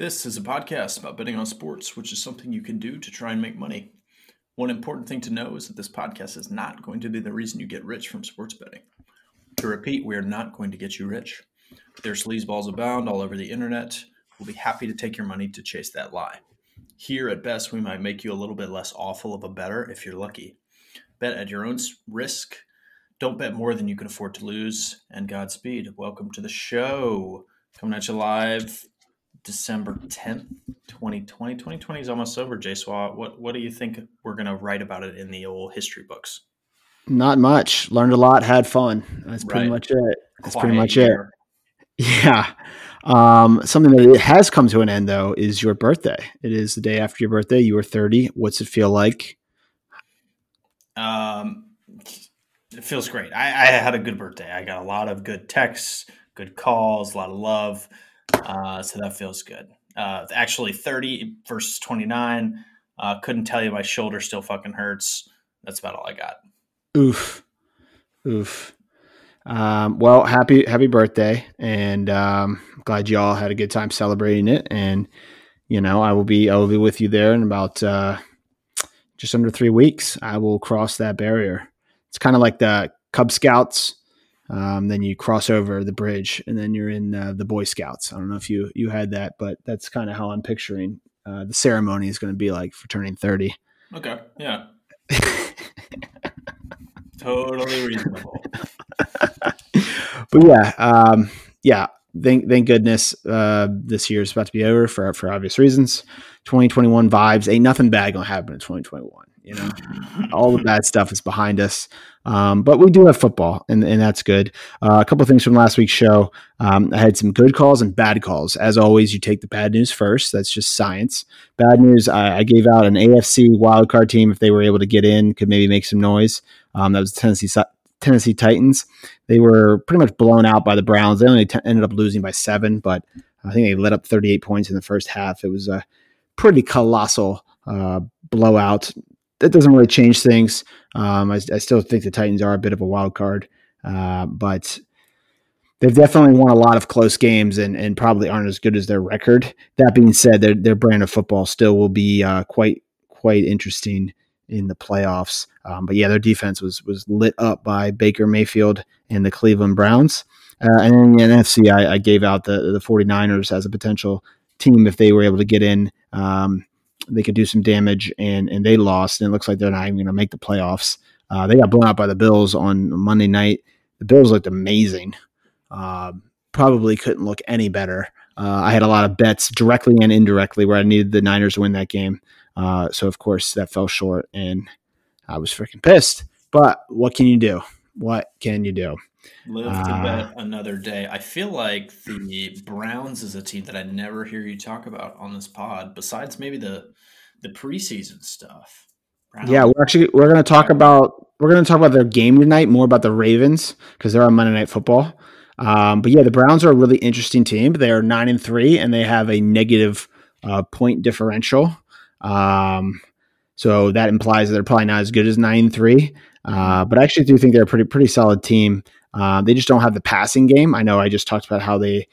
This is a podcast about betting on sports, which is something you can do to try and make money. One important thing to know is that this podcast is not going to be the reason you get rich from sports betting. To repeat, we are not going to get you rich. There's sleazeballs abound all over the internet. We'll be happy to take your money to chase that lie. Here, at best, we might make you a little bit less awful of a better if you're lucky. Bet at your own risk. Don't bet more than you can afford to lose. And Godspeed. Welcome to the show. Coming at you live December 10th, 2020. 2020 is almost over, Jay. What, what do you think we're going to write about it in the old history books? Not much. Learned a lot, had fun. That's pretty right. much it. That's Quiet pretty much year. it. Yeah. Um, something that has come to an end, though, is your birthday. It is the day after your birthday. You were 30. What's it feel like? Um, it feels great. I, I had a good birthday. I got a lot of good texts, good calls, a lot of love. Uh, so that feels good. Uh, actually, 30 versus 29. Uh, couldn't tell you my shoulder still fucking hurts. That's about all I got. Oof. Oof. Um, well, happy happy birthday, and um, glad y'all had a good time celebrating it. And you know, I will be I will be with you there in about uh, just under three weeks. I will cross that barrier. It's kind of like the Cub Scouts um, then you cross over the bridge, and then you're in uh, the Boy Scouts. I don't know if you you had that, but that's kind of how I'm picturing uh, the ceremony is going to be like for turning 30. Okay, yeah, totally reasonable. but yeah, um, yeah. Thank thank goodness uh, this year is about to be over for for obvious reasons. 2021 vibes ain't nothing bad gonna happen in 2021. You know, all the bad stuff is behind us. Um, but we do have football, and, and that's good. Uh, a couple things from last week's show. Um, I had some good calls and bad calls. As always, you take the bad news first. That's just science. Bad news. I, I gave out an AFC wildcard team if they were able to get in, could maybe make some noise. Um, that was Tennessee Tennessee Titans. They were pretty much blown out by the Browns. They only t- ended up losing by seven, but I think they let up 38 points in the first half. It was a pretty colossal uh, blowout that doesn't really change things. Um, I, I, still think the Titans are a bit of a wild card, uh, but they've definitely won a lot of close games and, and probably aren't as good as their record. That being said, their, their brand of football still will be uh, quite quite interesting in the playoffs. Um, but yeah, their defense was was lit up by Baker Mayfield and the Cleveland Browns. Uh, and in the NFC, I, I, gave out the, the 49ers as a potential team if they were able to get in. Um, they could do some damage, and and they lost. And it looks like they're not even going to make the playoffs. Uh, they got blown out by the Bills on Monday night. The Bills looked amazing. Uh, probably couldn't look any better. Uh, I had a lot of bets directly and indirectly where I needed the Niners to win that game. Uh, so of course that fell short, and I was freaking pissed. But what can you do? What can you do? Live to uh, bet another day. I feel like the Browns is a team that I never hear you talk about on this pod, besides maybe the the preseason stuff. Browns. Yeah, we're actually we're going to talk about we're going to talk about their game tonight, more about the Ravens because they're on Monday Night Football. Um, but yeah, the Browns are a really interesting team. They are nine and three, and they have a negative uh, point differential. Um, so that implies that they're probably not as good as nine and three. Uh, but I actually do think they're a pretty pretty solid team. Uh, they just don't have the passing game. I know I just talked about how they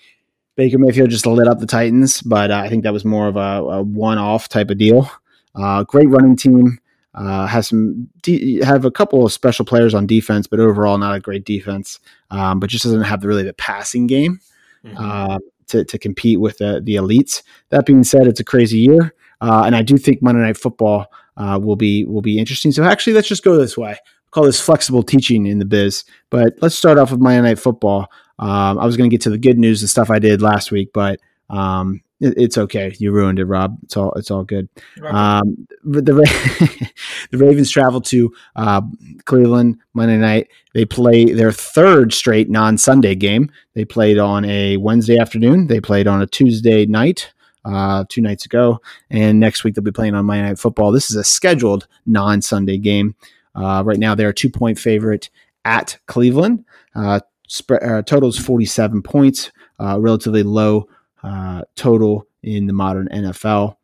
Baker Mayfield just lit up the Titans, but uh, I think that was more of a, a one-off type of deal. Uh, great running team. Uh, has some de- have a couple of special players on defense, but overall not a great defense. Um, but just doesn't have the, really the passing game mm-hmm. Uh, to, to compete with the, the elites. That being said, it's a crazy year, uh, and I do think Monday Night Football will be will be interesting. So actually, let's just go this way call this flexible teaching in the biz. But let's start off with Monday Night Football. Um, I was going to get to the good news, the stuff I did last week, but um, it, it's okay. You ruined it, Rob. It's all it's all good. Um, the the Ravens travel to uh, Cleveland Monday night. They play their third straight non Sunday game. They played on a Wednesday afternoon. They played on a Tuesday night. Uh, two nights ago, and next week they'll be playing on Monday Night Football. This is a scheduled non Sunday game. Uh, right now, they're a two point favorite at Cleveland. Uh, spread, uh, total is 47 points, uh, relatively low uh, total in the modern NFL.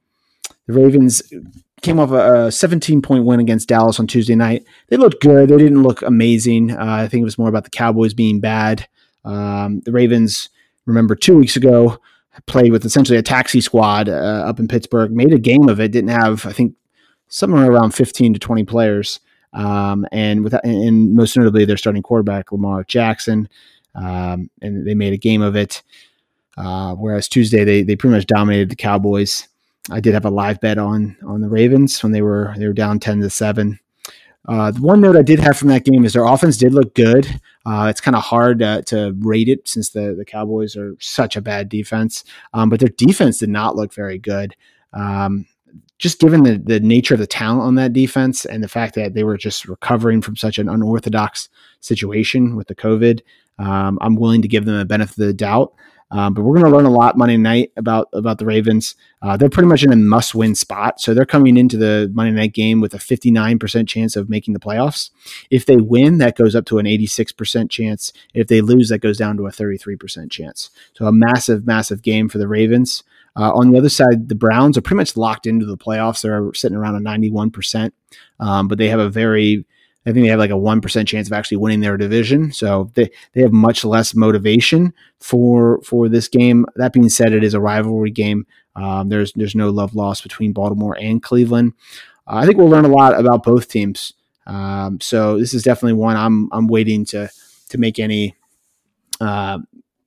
The Ravens came off a, 17 point win against Dallas on Tuesday night. They looked good. They didn't look amazing. Uh, I think it was more about the Cowboys being bad. Um, the Ravens, remember two weeks ago, played with essentially a taxi squad uh, up in Pittsburgh, made a game of it. Didn't have, I think, somewhere around 15 to 20 players. Um, and with and most notably their starting quarterback Lamar Jackson, um, and they made a game of it. Uh, whereas Tuesday they they pretty much dominated the Cowboys. I did have a live bet on on the Ravens when they were they were down ten to seven. Uh, the one note I did have from that game is their offense did look good. Uh, it's kind of hard uh, to rate it since the, the Cowboys are such a bad defense, um, but their defense did not look very good. Um, just given the, the nature of the talent on that defense and the fact that they were just recovering from such an unorthodox situation with the COVID, um, I'm willing to give them a benefit of the doubt. Um, but we're going to learn a lot Monday night about about the Ravens. Uh, they're pretty much in a must win spot, so they're coming into the Monday night game with a 59% chance of making the playoffs. If they win, that goes up to an 86% chance. If they lose, that goes down to a 33% chance. So a massive, massive game for the Ravens. Uh, on the other side, the Browns are pretty much locked into the playoffs. They're sitting around a 91%, um, but they have a very I think they have like a one percent chance of actually winning their division. So they, they have much less motivation for for this game. That being said, it is a rivalry game. Um, there's there's no love lost between Baltimore and Cleveland. Uh, I think we'll learn a lot about both teams. Um, so this is definitely one I'm I'm waiting to to make any uh,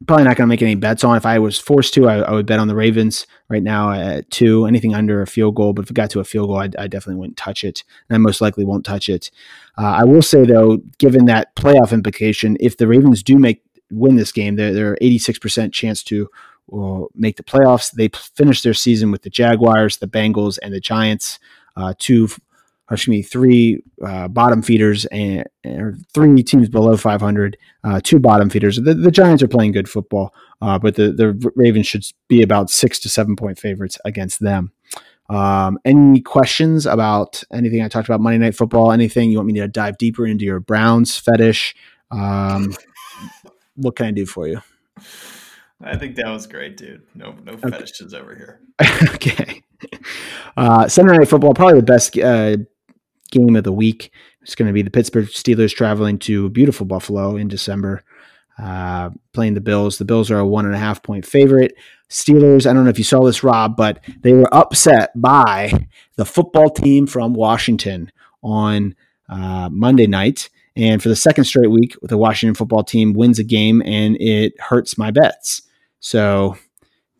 probably not going to make any bets on. If I was forced to, I, I, would bet on the Ravens right now at two, anything under a field goal. But if it got to a field goal, I, I definitely wouldn't touch it. And I most likely won't touch it. Uh, I will say, though, given that playoff implication, if the Ravens do make win this game, they're, they're 86% chance to uh, make the playoffs. They finish their season with the Jaguars, the Bengals, and the Giants. Uh, two excuse me, three uh, bottom feeders and or three teams below 500, uh, two bottom feeders. The, the, Giants are playing good football, uh, but the, the Ravens should be about six to seven point favorites against them. Um, any questions about anything I talked about Monday Night Football? Anything you want me to dive deeper into your Browns fetish? Um, what can I do for you? I think that was great, dude. No, no okay. fetishes over here. okay. Uh, Sunday Night Football, probably the best uh, game of the week. It's going to be the Pittsburgh Steelers traveling to beautiful Buffalo in December, uh, playing the Bills. The Bills are a one and a half point favorite. Steelers, I don't know if you saw this, Rob, but they were upset by the football team from Washington on uh, Monday night. And for the second straight week, the Washington football team wins a game and it hurts my bets. So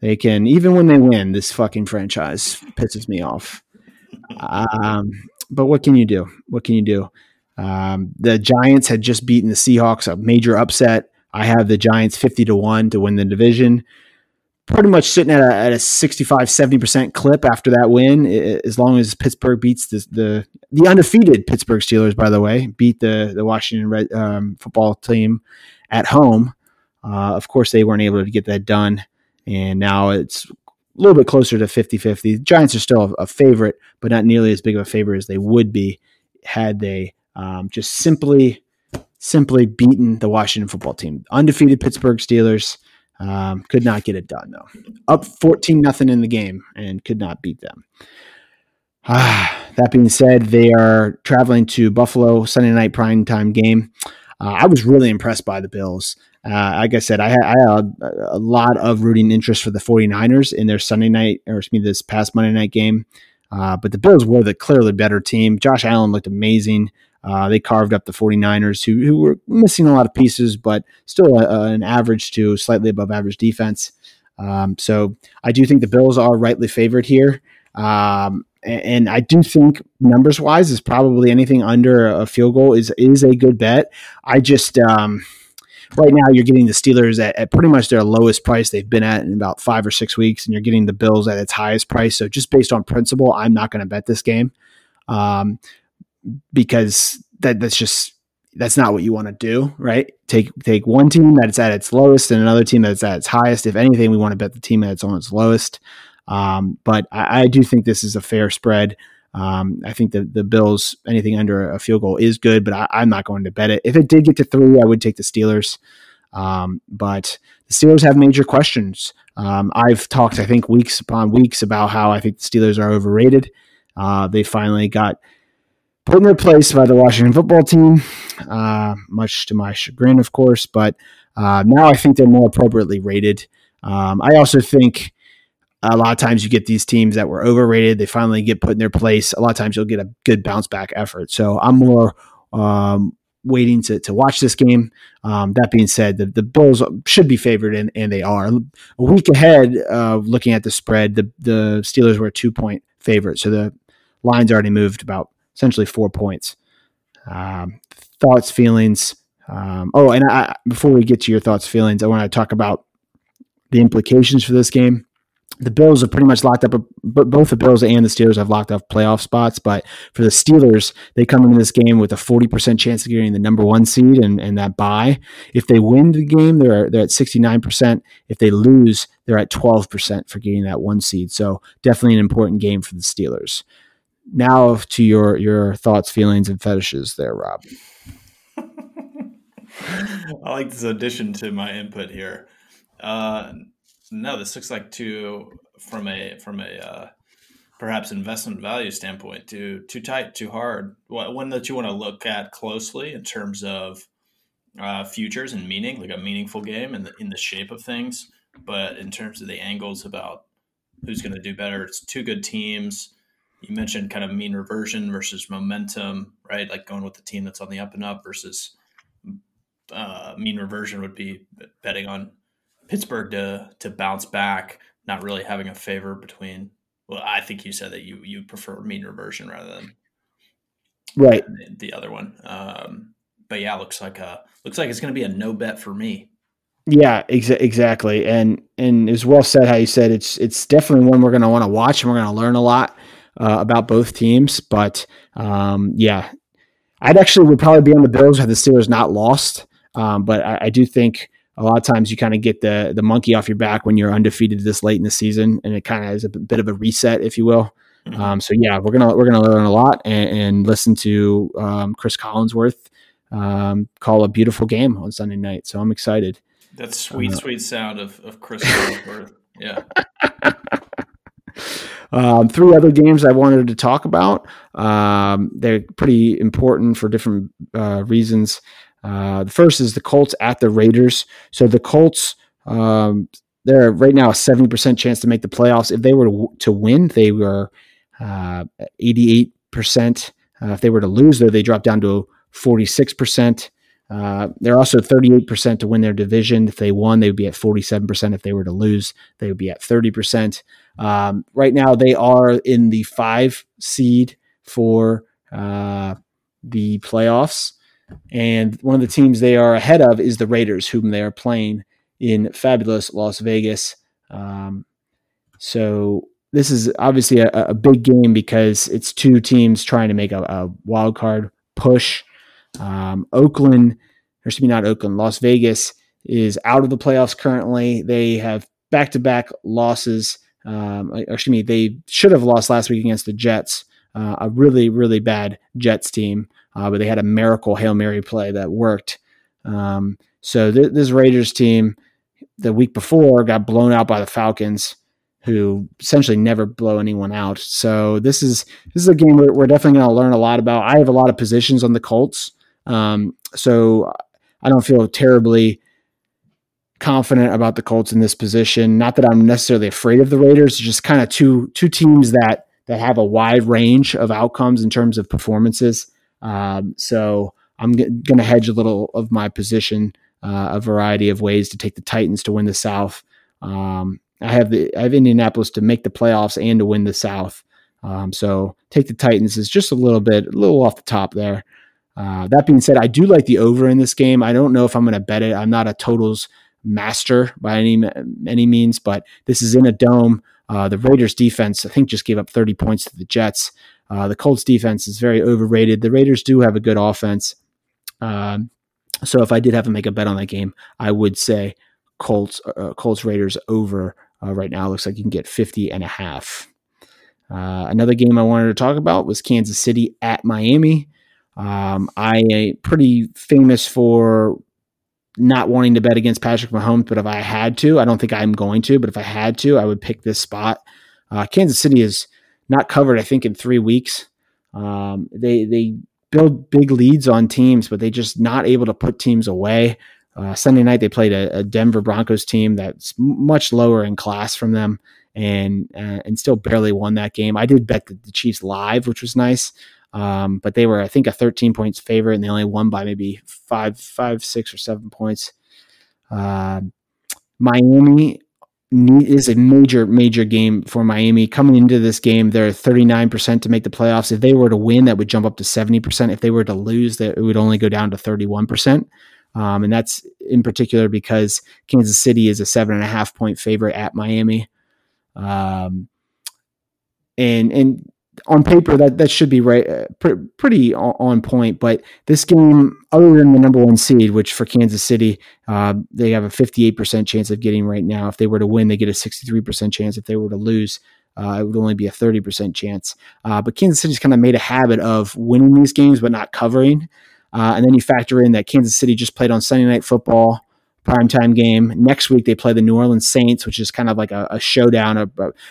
they can, even when they win, this fucking franchise pisses me off. Um, but what can you do? What can you do? Um, the Giants had just beaten the Seahawks, a major upset. I have the Giants 50 to 1 to win the division. Pretty much sitting at a, at a 65, 70% clip after that win, as long as Pittsburgh beats the, the, the undefeated Pittsburgh Steelers, by the way, beat the, the Washington Red, um, football team at home. Uh, of course, they weren't able to get that done. And now it's a little bit closer to 50 50. Giants are still a, favorite, but not nearly as big of a favorite as they would be had they um, just simply simply beaten the Washington football team. Undefeated Pittsburgh Steelers um, could not get it done though. Up 14 nothing in the game and could not beat them. Ah, that being said, they are traveling to Buffalo Sunday night prime time game. Uh, I was really impressed by the Bills. Uh, like I said, I had, I had a, lot of rooting interest for the 49ers in their Sunday night, or excuse me, this past Monday night game. Uh, but the Bills were the clearly better team. Josh Allen looked amazing. Uh, they carved up the 49ers, who, who were missing a lot of pieces, but still a, a, an average to slightly above average defense. Um, so I do think the Bills are rightly favored here. Um, and, and I do think numbers wise is probably anything under a field goal is is a good bet. I just um, right now you're getting the Steelers at, at, pretty much their lowest price they've been at in about five or six weeks, and you're getting the Bills at its highest price. So just based on principle, I'm not going to bet this game um, because that that's just that's not what you want to do, right? Take take one team that's at its lowest and another team that's at its highest. If anything, we want to bet the team that's on its lowest. Um, but I, I do think this is a fair spread. Um, I think that the Bills, anything under a field goal is good, but I, am not going to bet it. If it did get to three, I would take the Steelers. Um, but the Steelers have major questions. Um, I've talked, I think, weeks upon weeks about how I think the Steelers are overrated. Uh, they finally got put in their place by the Washington football team, uh, much to my chagrin, of course. But uh, now I think they're more appropriately rated. Um, I also think a lot of times you get these teams that were overrated. They finally get put in their place. A lot of times you'll get a good bounce back effort. So I'm more um, waiting to, to watch this game. Um, that being said, the, the Bills should be favored, and, and they are. A week ahead, uh, looking at the spread, the, the Steelers were a two point favorite. So the line's already moved about essentially four points. Um, thoughts, feelings. Um, oh, and I, before we get to your thoughts, feelings, I want to talk about the implications for this game the Bills are pretty much locked up. But both the Bills and the Steelers have locked up playoff spots. But for the Steelers, they come into this game with a forty percent chance of getting the number one seed and, and that bye. If they win the game, they're they're at sixty nine percent. If they lose, they're at twelve percent for getting that one seed. So definitely an important game for the Steelers. Now to your your thoughts, feelings, and fetishes there, Rob. I like this addition to my input here. Uh, no, this looks like too from a from a uh, perhaps investment value standpoint too too tight, too hard. One that you want to look at closely in terms of uh, futures and meaning, like a meaningful game in the in the shape of things. But in terms of the angles about who's going to do better, it's two good teams. You mentioned kind of mean reversion versus momentum, right? Like going with the team that's on the up and up versus uh, mean reversion would be betting on Pittsburgh to to bounce back, not really having a favor between. Well, I think you said that you you prefer mean reversion rather than right the, the other one. Um, but yeah, looks like a looks like it's going to be a no bet for me. Yeah, exa- exactly, and and as well said how you said it's it's definitely one we're going to want to watch and we're going to learn a lot uh, about both teams. But um, yeah, I'd actually would probably be on the Bills had the Steelers not lost. Um, but I, I, do think a lot of times you kind of get the the monkey off your back when you're undefeated this late in the season, and it kind of is a bit of a reset, if you will. Mm-hmm. Um, so yeah, we're gonna we're gonna learn a lot and, and listen to um, Cris Collinsworth um, call a beautiful game on Sunday night. So I'm excited. That sweet uh, sweet sound of of Cris Collinsworth. Yeah. Um, three other games I wanted to talk about. Um, they're pretty important for different uh, reasons. Uh, the first is the Colts at the Raiders. So the Colts, um, they're right now a 70% chance to make the playoffs. If they were to, win, they were uh, 88%. Uh, if they were to lose, though, they drop down to 46%. Uh, they're also 38% to win their division. If they won, they would be at 47%. If they were to lose, they would be at 30%. Um, right now, they are in the five seed for uh, the playoffs. And one of the teams they are ahead of is the Raiders, whom they are playing in fabulous Las Vegas. Um, so this is obviously a, a, big game because it's two teams trying to make a, a wild card push. Um, Oakland, or excuse me, not Oakland, Las Vegas is out of the playoffs currently. They have back to back losses. Um, excuse me, they should have lost last week against the Jets, uh, a really, really bad Jets team uh, but they had a miracle Hail Mary play that worked. Um, so th- this Raiders team the week before got blown out by the Falcons, who essentially never blow anyone out. So this is this is a game we're, we're definitely going to learn a lot about. I have a lot of positions on the Colts, um, so I don't feel terribly confident about the Colts in this position. Not that I'm necessarily afraid of the Raiders, just kind of two two teams that that have a wide range of outcomes in terms of performances. Um, so I'm g- going to hedge a little of my position, uh, a variety of ways to take the Titans to win the South. Um, I have the I have Indianapolis to make the playoffs and to win the South. Um, so take the Titans is just a little bit, a little off the top there. Uh, that being said, I do like the over in this game. I don't know if I'm going to bet it. I'm not a totals master by any any means, but this is in a dome. Uh, the Raiders defense, I think, just gave up 30 points to the Jets. Uh, the Colts defense is very overrated. The Raiders do have a good offense. Um, so if I did have to make a bet on that game, I would say Colts uh, Colts Raiders over uh, right now. Looks like you can get 50 and a half. Uh, another game I wanted to talk about was Kansas City at Miami. Um, I am pretty famous for not wanting to bet against Patrick Mahomes, but if I had to, I don't think I'm going to, but if I had to, I would pick this spot. Uh, Kansas City is not covered, I think, in three weeks. Um, they they build big leads on teams, but they just not able to put teams away. Uh, Sunday night they played a, a, Denver Broncos team that's much lower in class from them, and uh, and still barely won that game. I did bet the, the Chiefs live, which was nice, um, but they were I think a 13 points favorite, and they only won by maybe five, five, six or seven points. Uh, Miami is a major, major game for Miami. Coming into this game, they're 39% to make the playoffs. If they were to win, that would jump up to 70%. If they were to lose, that it would only go down to 31%. Um, and that's in particular because Kansas City is a seven and a half point favorite at Miami. Um, and and on paper that that should be right uh, pr- pretty on point but this game other than the number one seed which for kansas city uh, they have a 58% chance of getting right now. If they were to win they get a 63% chance. If they were to lose uh, it would only be a 30% chance. Uh, but kansas city's kind of made a habit of winning these games but not covering. Uh, and then you factor in that kansas city just played on sunday night football primetime game. Next week, they play the New Orleans Saints, which is kind of like a, a showdown,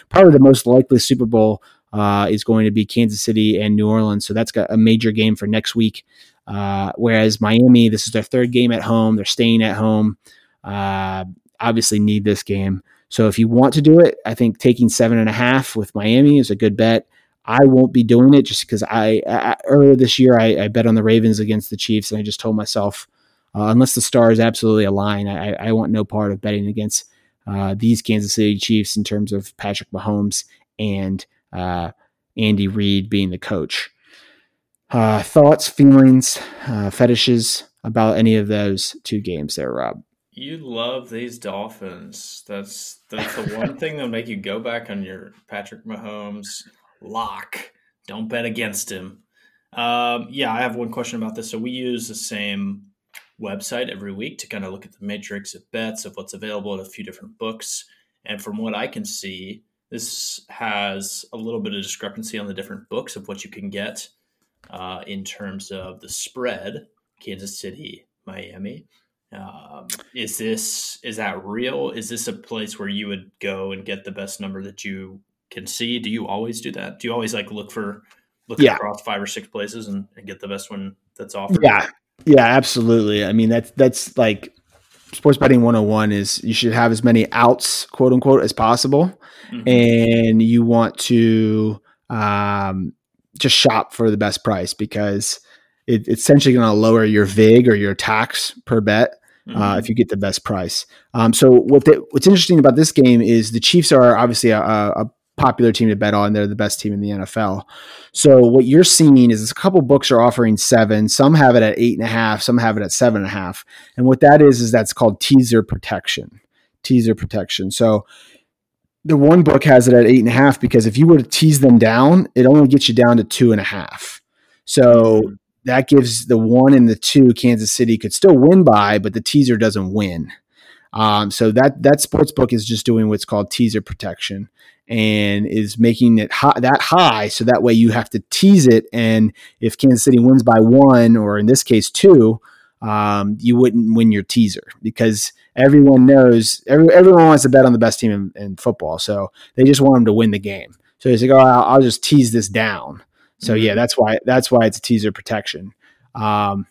probably the most likely Super Bowl uh, is going to be Kansas City and New Orleans. So that's got a major game for next week. Uh, whereas Miami, this is their third game at home. They're staying at home. Uh, obviously, need this game. So if you want to do it, I think taking seven and a half with Miami is a good bet. I won't be doing it just because I, I, earlier this year I, I, bet on the Ravens against the Chiefs, and I just told myself uh, unless the stars absolutely align, I, I, want no part of betting against uh, these Kansas City Chiefs in terms of Patrick Mahomes and uh, Andy Reid being the coach. Uh, thoughts, feelings, uh, fetishes about any of those two games there, Rob? You love these Dolphins. That's that's the one thing that'll make you go back on your Patrick Mahomes lock. Don't bet against him. Um, yeah, I have one question about this. So we use the same website every week to kind of look at the matrix of bets of what's available at a few different books. And from what I can see, this has a little bit of discrepancy on the different books of what you can get uh, in terms of the spread. Kansas City, Miami. Um, is this is that real? Is this a place where you would go and get the best number that you can see? Do you always do that? Do you always like look for look yeah. across five or six places and, and get the best one that's offered? Yeah, yeah, absolutely. I mean that's that's like sports betting 101 is you should have as many outs quote unquote as possible mm-hmm. and you want to um, just shop for the best price because it, it's essentially going to lower your vig or your tax per bet uh, mm-hmm. uh, if you get the best price um, so what the, what's interesting about this game is the chiefs are obviously a, a popular team to bet on. They're the best team in the NFL. So what you're seeing is a couple books are offering seven. Some have it at eight and a half. Some have it at seven and a half. And what that is is that's called teaser protection. Teaser protection. So the one book has it at eight and a half because if you were to tease them down, it only gets you down to two and a half. So that gives the one and the two Kansas City could still win by, but the teaser doesn't win. Um, so that that sports book is just doing what's called teaser protection and is making it high, that high so that way you have to tease it. And if Kansas City wins by one, or in this case two, um, you wouldn't win your teaser because everyone knows every, everyone wants to bet on the best team in, in, football, so they just want them to win the game. So they say, "Oh, I'll, I'll just tease this down." So mm-hmm. yeah, that's why that's why it's a teaser protection. Um,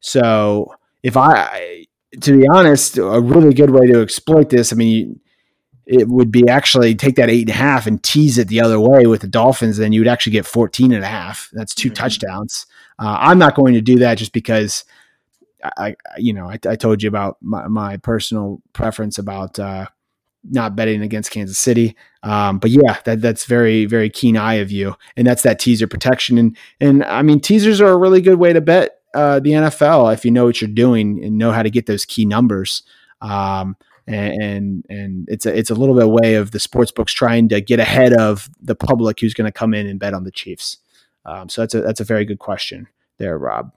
so if I, to be honest, a really good way to exploit this, I mean, it would be actually take that eight and a half and tease it the other way with the Dolphins, then you would actually get 14 and a half. That's 2 mm-hmm. touchdowns. Uh, I'm not going to do that just because I, you know, I, I told you about my, my personal preference about uh, not betting against Kansas City. Um, but yeah, that that's very very keen eye of you, and that's that teaser protection. And and I mean, teasers are a really good way to bet uh, the NFL if you know what you're doing and know how to get those key numbers. Um, and and it's a it's a little bit way of the sports books trying to get ahead of the public who's going to come in and bet on the Chiefs. Um, so that's a that's a very good question there, Rob.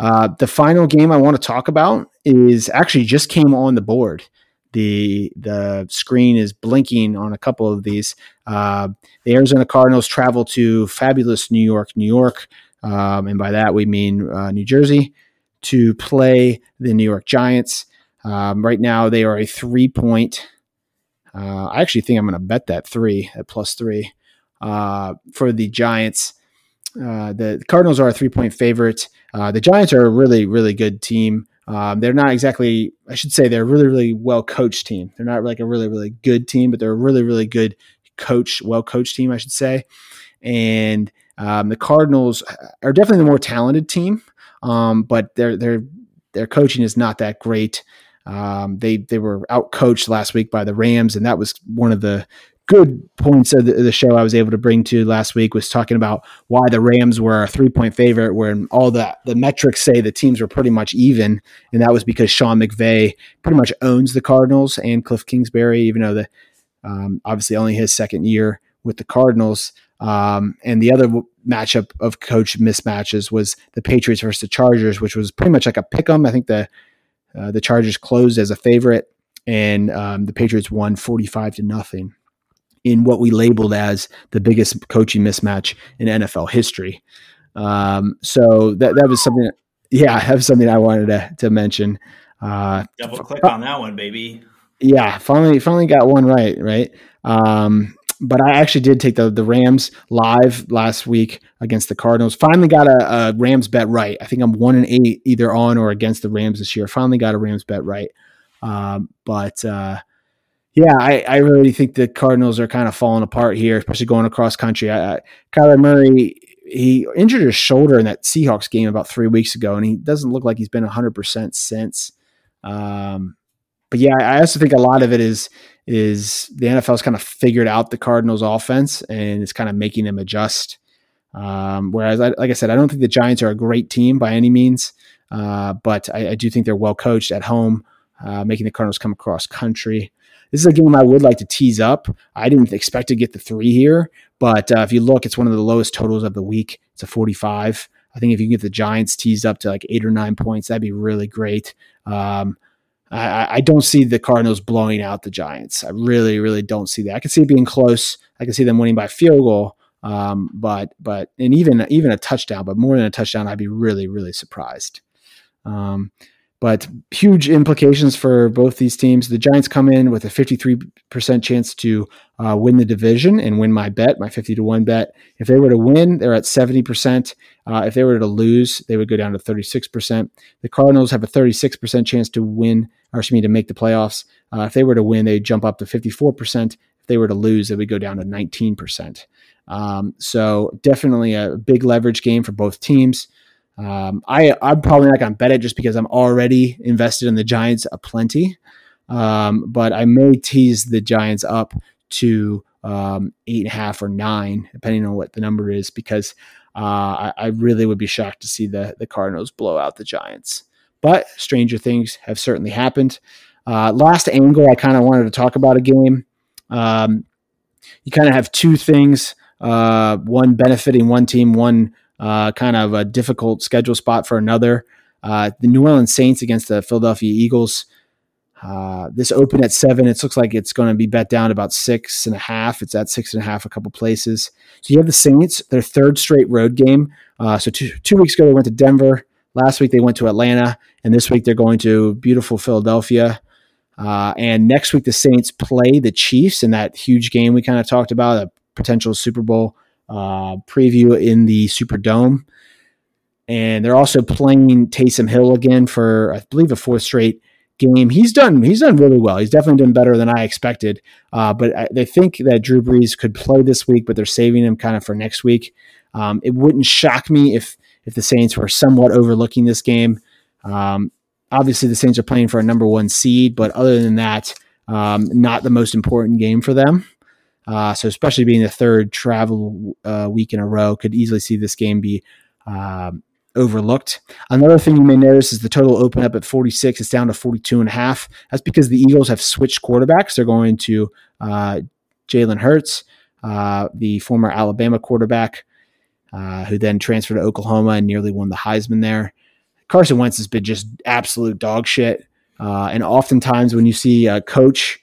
Uh, the final game I want to talk about is actually just came on the board. The the screen is blinking on a couple of these. Uh, the Arizona Cardinals travel to fabulous New York, New York, um, and by that we mean uh, New Jersey, to play the New York Giants. Um, right now, they are a three point. Uh, I actually think I'm going to bet that three at plus three uh, for the Giants. Uh, the Cardinals are a three point favorite. Uh, the Giants are a really, really good team. Um, they're not exactly, I should say, they're a really, really well coached team. They're not like a really, really good team, but they're a really, really good coach, well coached team, I should say. And um, the Cardinals are definitely the more talented team, um, but their their their coaching is not that great. Um, they they were out coached last week by the Rams, and that was one of the good points of the, the, show I was able to bring to last week was talking about why the Rams were a three point favorite, when all the the metrics say the teams were pretty much even, and that was because Sean McVay pretty much owns the Cardinals and Kliff Kingsbury, even though the um, obviously only his second year with the Cardinals. Um, and the other matchup of coach mismatches was the Patriots versus the Chargers, which was pretty much like a pick 'em. I think the uh, the Chargers closed as a favorite, and um, the Patriots won forty five to nothing in what we labeled as the biggest coaching mismatch in NFL history. Um, so that that was something. Yeah, that was something I wanted to to mention. Uh, Double click on that one, baby. Yeah, finally, finally got one right. Right. Um, but I actually did take the the Rams live last week against the Cardinals. Finally got a, a, Rams bet right. I think I'm one and eight either on or against the Rams this year. Finally got a Rams bet right. Um, but uh, yeah, I, I really think the Cardinals are kind of falling apart here, especially going across country. I, I, Kyler Murray he injured his shoulder in that Seahawks game about three weeks ago, and he doesn't look like he's been 100 percent since. Um, but yeah, I also think a lot of it is is the NFL's kind of figured out the Cardinals offense and it's kind of making them adjust. Um, whereas, I, like I said, I don't think the Giants are a great team by any means, uh, but I, I, do think they're well coached at home, uh, making the Cardinals come across country. This is a game I would like to tease up. I didn't expect to get the three here, but uh, if you look, it's one of the lowest totals of the week. It's a 45. I think if you can get the Giants teased up to like eight or nine points, that'd be really great. Um, I, I, don't see the Cardinals blowing out the Giants. I really, really don't see that. I can see it being close. I can see them winning by field goal. Um, but but and even even a touchdown, but more than a touchdown, I'd be really, really surprised. Um, but huge implications for both these teams. The Giants come in with a 53% chance to uh, win the division and win my bet, my 50 to 1 bet. If they were to win, they're at 70%. Uh, if they were to lose, they would go down to 36%. The Cardinals have a 36% chance to win, or excuse me, to make the playoffs. Uh, if they were to win, they'd jump up to 54%. If they were to lose, they would go down to 19%. Um, so definitely a big leverage game for both teams. Um, I I'm probably not going to bet it just because I'm already invested in the Giants a plenty. Um, but I may tease the Giants up to um, eight and a half or nine, depending on what the number is, because uh, I, I, really would be shocked to see the the Cardinals blow out the Giants. But stranger things have certainly happened. Uh, last angle, I kind of wanted to talk about a game. Um, you kind of have two things: uh, one benefiting one team, one uh, kind of a difficult schedule spot for another. Uh, the New Orleans Saints against the Philadelphia Eagles. Uh, this opened at seven. It looks like it's going to be bet down about six and a half. It's at six and a half a couple places. So you have the Saints, their third straight road game. Uh, so two, two weeks ago they went to Denver. Last week they went to Atlanta, and this week they're going to beautiful Philadelphia. Uh, and next week the Saints play the Chiefs in that huge game we kind of talked about, a potential Super Bowl uh, preview in the Superdome. And they're also playing Taysom Hill again for, I believe, a fourth straight game. He's done he's done really well. He's definitely done better than I expected. Uh, but I, they think that Drew Brees could play this week, but they're saving him kind of for next week. Um, it wouldn't shock me if if the Saints were somewhat overlooking this game. Um, obviously, the Saints are playing for a number one seed, but other than that, um, not the most important game for them. Uh, so especially being the third travel uh, week in a row, could easily see this game be um, overlooked. Another thing you may notice is the total open up at 46. It's down to 42 and a half. That's because the Eagles have switched quarterbacks. They're going to uh, Jalen Hurts, uh, the former Alabama quarterback, uh, who then transferred to Oklahoma and nearly won the Heisman there. Carson Wentz has been just absolute dog shit. Uh, and oftentimes when you see a coach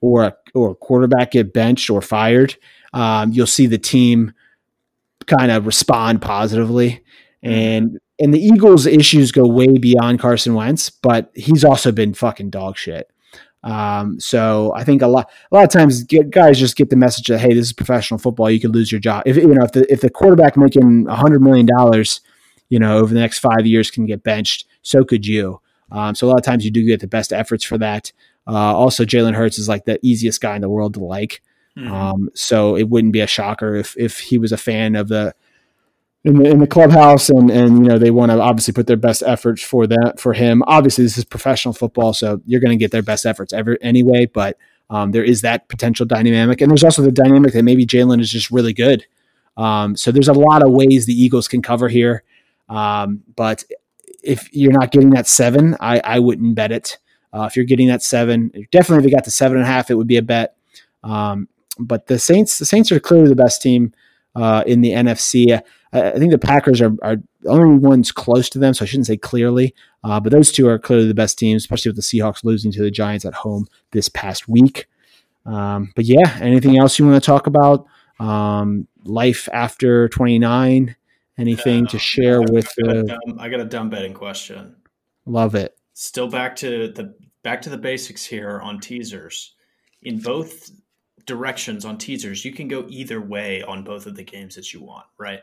or a, or a quarterback get benched or fired, um, you'll see the team kind of respond positively. Mm-hmm. And and the Eagles' issues go way beyond Carson Wentz, but he's also been fucking dog shit. Um, so I think a lot a lot of times get, guys just get the message that hey, this is professional football. You could lose your job if you know if the if the quarterback making a hundred million dollars, you know, over the next five years can get benched, so could you. Um, so a lot of times you do get the best efforts for that. Uh, also, Jalen Hurts is like the easiest guy in the world to like. Mm-hmm. Um, so it wouldn't be a shocker if if he was a fan of the in the in the clubhouse and and you know they want to obviously put their best efforts for that for him. Obviously, this is professional football, so you're going to get their best efforts ever anyway. But um, there is that potential dynamic, and there's also the dynamic that maybe Jalen is just really good. Um, so there's a lot of ways the Eagles can cover here. Um, but if you're not getting that seven, I, I wouldn't bet it. Uh, if you're getting that seven, definitely if you got the seven and a half, it would be a bet. Um, but the Saints, the Saints are clearly the best team uh, in the NFC. I, I think the Packers are, are the only ones close to them, so I shouldn't say clearly. Uh, but those two are clearly the best teams, especially with the Seahawks losing to the Giants at home this past week. Um, but yeah, anything else you want to talk about? Um, life after 29? Anything to share I, with I got, dumb, I got a dumb betting question. Love it. Still back to the back to the basics here on teasers. In both directions on teasers, you can go either way on both of the games that you want, right?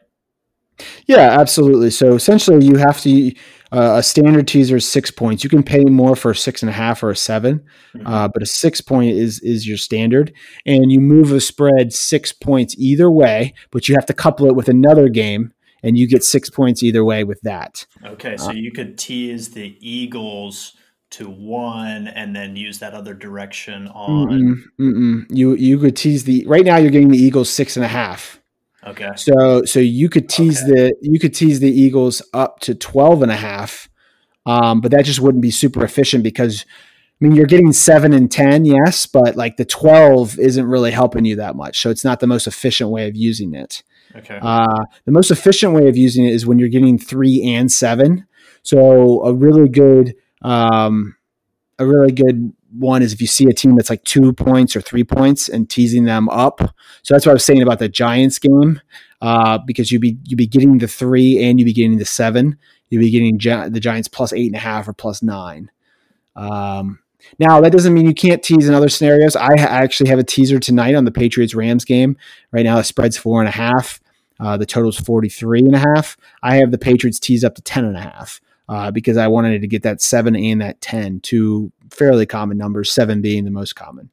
Yeah, absolutely. So essentially, you have to uh, a standard teaser is six points. You can pay more for a six and a half or a 7 mm-hmm. uh, but a six point is is your standard, and you move a spread six points either way. But you have to couple it with another game, and you get six points either way with that. Okay, so uh, you could tease the Eagles to one and then use that other direction on. Mm-mm, mm-mm. You you could tease the right now. You're getting the Eagles six and a half. Okay. So so you could tease okay. the you could tease the Eagles up to 12 and a half. Um, but that just wouldn't be super efficient because I mean you're getting 7 and 10, yes, but like the 12 isn't really helping you that much. So it's not the most efficient way of using it. Okay. Uh, the most efficient way of using it is when you're getting 3 and 7. So a really good um, a really good one is if you see a team that's like two points or three points and teasing them up. So that's what I was saying about the Giants game, uh, because you'd be you'd be getting the three and you'd be getting the seven. You'd be getting Gi- the Giants plus eight and a half or plus nine. Um, now that doesn't mean you can't tease in other scenarios. I ha- actually have a teaser tonight on the Patriots Rams game. Right now the spread's four and a half. Uh, the total's 43 and a half. I have the Patriots tease up to 10 and a half uh, because I wanted to get that seven and that 10, two fairly common numbers, seven being the most common.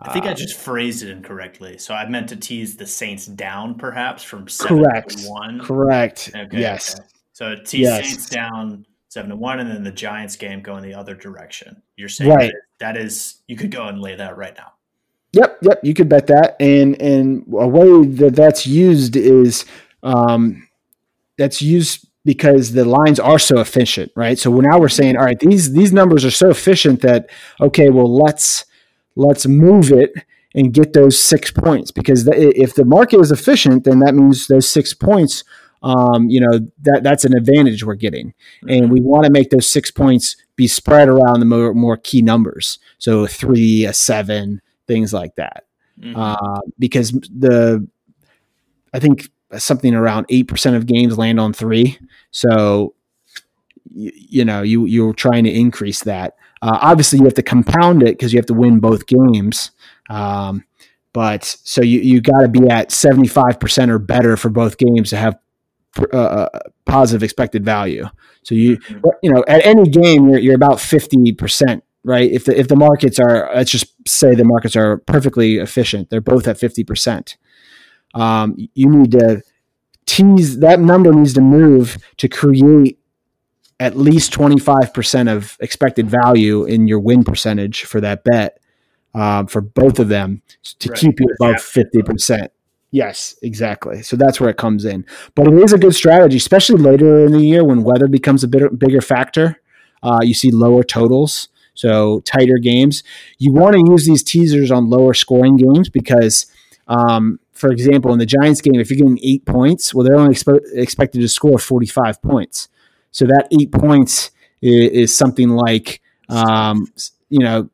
I think uh, I just phrased it incorrectly. So I meant to tease the Saints down perhaps from seven correct. to one. Correct. Okay, yes. Okay. So tease yes. Saints down seven to one, and then the Giants game going the other direction. You're saying right. that, is you could go and lay that right now. Yep, yep, you could bet that, and and a way that that's used is um, that's used because the lines are so efficient, right? So now we're saying, all right, these these numbers are so efficient that okay, well let's let's move it and get those six points because the, if the market is efficient, then that means those six points, um, you know, that that's an advantage we're getting, and mm-hmm. we want to make those six points be spread around the more, more key numbers, so three, a seven, things like that, mm-hmm. uh, because the I think something around 8% of games land on three. So, you, you know, you, you're trying to increase that. Uh, obviously, you have to compound it because you have to win both games. Um, but so you, you got to be at 75% or better for both games to have uh, uh, positive expected value. So you, mm-hmm. you know, at any game, you're, you're about 50%, right? If the, if the markets are, let's just say the markets are perfectly efficient, they're both at 50% um, you need to tease that number needs to move to create at least 25% of expected value in your win percentage for that bet um, for both of them to right. keep you above 50%. Yes, exactly. So that's where it comes in. But it is a good strategy, especially later in the year when weather becomes a bit bigger factor. Uh, you see lower totals, so tighter games. You want to use these teasers on lower scoring games because um, for example, in the Giants game, if you're getting eight points, well, they're only expe- expected to score 45 points. So that eight points is, is something like, um, you know,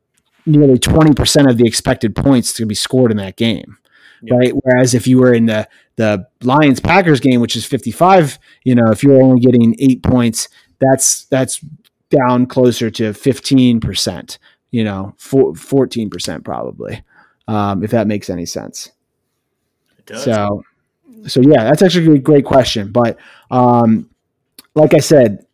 nearly 20% of the expected points to be scored in that game. Yep. Right. Whereas if you were in the, the Lions Packers game, which is 55, you know, if you're only getting eight points, that's, that's down closer to 15%, you know, 14% probably, um, if that makes any sense. So, so yeah, that's actually a great question. But um, like I said,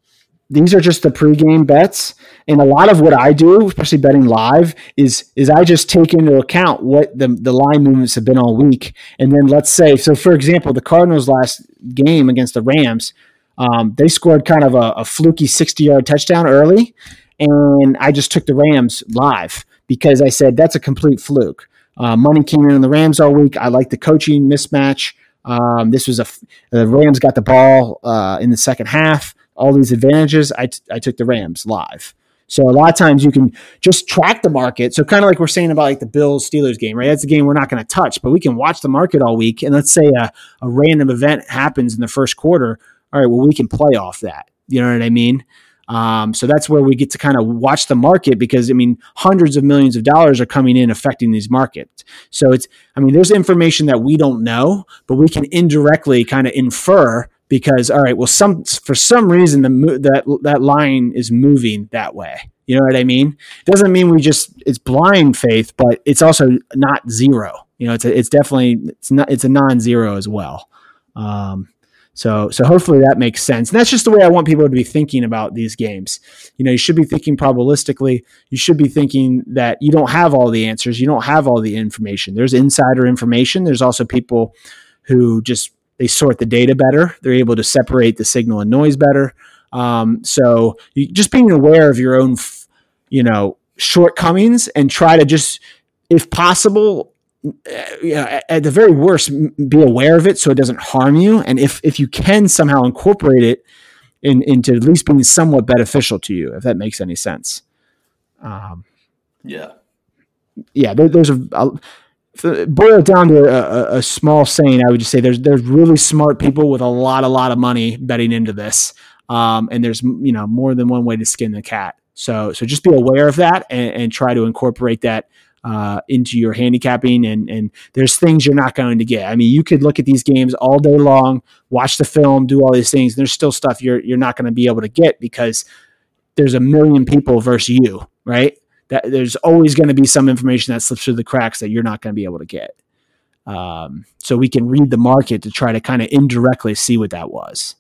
these are just the pregame bets. And a lot of what I do, especially betting live, is is I just take into account what the, the line movements have been all week. And then let's say, so for example, the Cardinals last game against the Rams, um, they scored kind of a, a fluky 60 yard touchdown early. And I just took the Rams live because I said that's a complete fluke. Uh, money came in on the Rams all week. I like the coaching mismatch. Um, this was a the Rams got the ball uh, in the second half. All these advantages. I, t- I took the Rams live. So a lot of times you can just track the market. So kind of like we're saying about like the Bills Steelers game, right? That's a game we're not going to touch, but we can watch the market all week. And let's say a, a random event happens in the first quarter. All right, well we can play off that. You know what I mean? Um, so that's where we get to kind of watch the market because I mean, hundreds of millions of dollars are coming in affecting these markets. So it's, I mean, there's information that we don't know, but we can indirectly kind of infer because, all right, well, some for some reason the that that line is moving that way. You know what I mean? It doesn't mean we just it's blind faith, but it's also not zero. You know, it's a, it's definitely it's not it's a non-zero as well. Um, so, so hopefully that makes sense. And that's just the way I want people to be thinking about these games. You know, you should be thinking probabilistically. You should be thinking that you don't have all the answers. You don't have all the information. There's insider information. There's also people who just they sort the data better. They're able to separate the signal and noise better. Um, so, you, just being aware of your own, you know, shortcomings and try to just, if possible, you know, at the very worst, be aware of it so it doesn't harm you. And if if you can somehow incorporate it in, into at least being somewhat beneficial to you, if that makes any sense. Um, yeah, yeah. There, there's a, a boil it down to a, a, small saying. I would just say there's there's really smart people with a lot a lot of money betting into this, um, and there's you know more than one way to skin the cat. So so just be aware of that and, and try to incorporate that uh, into your handicapping and and there's things you're not going to get. I mean, you could look at these games all day long, watch the film, do all these things. there's still stuff you're you're not going to be able to get because there's a million people versus you, right? That there's always going to be some information that slips through the cracks that you're not going to be able to get. Um, so we can read the market to try to kind of indirectly see what that was.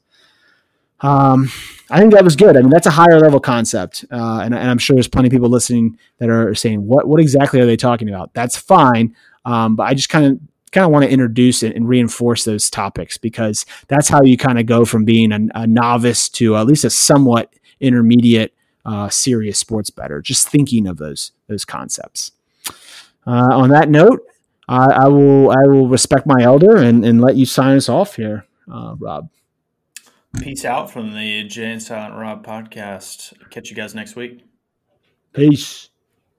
Um, I think that was good. I mean, that's a higher level concept, uh, and, and, I'm sure there's plenty of people listening that are saying, "What what exactly are they talking about?" That's fine, um, but I just kind of kind of want to introduce it and reinforce those topics because that's how you kind of go from being a, a, novice to at least a somewhat intermediate, uh, serious sports bettor. Just thinking of those those concepts. Uh, on that note, I, I, will I will respect my elder and, and let you sign us off here, uh, Rob. Peace out from the Jay and Silent Rob podcast. Catch you guys next week. Peace.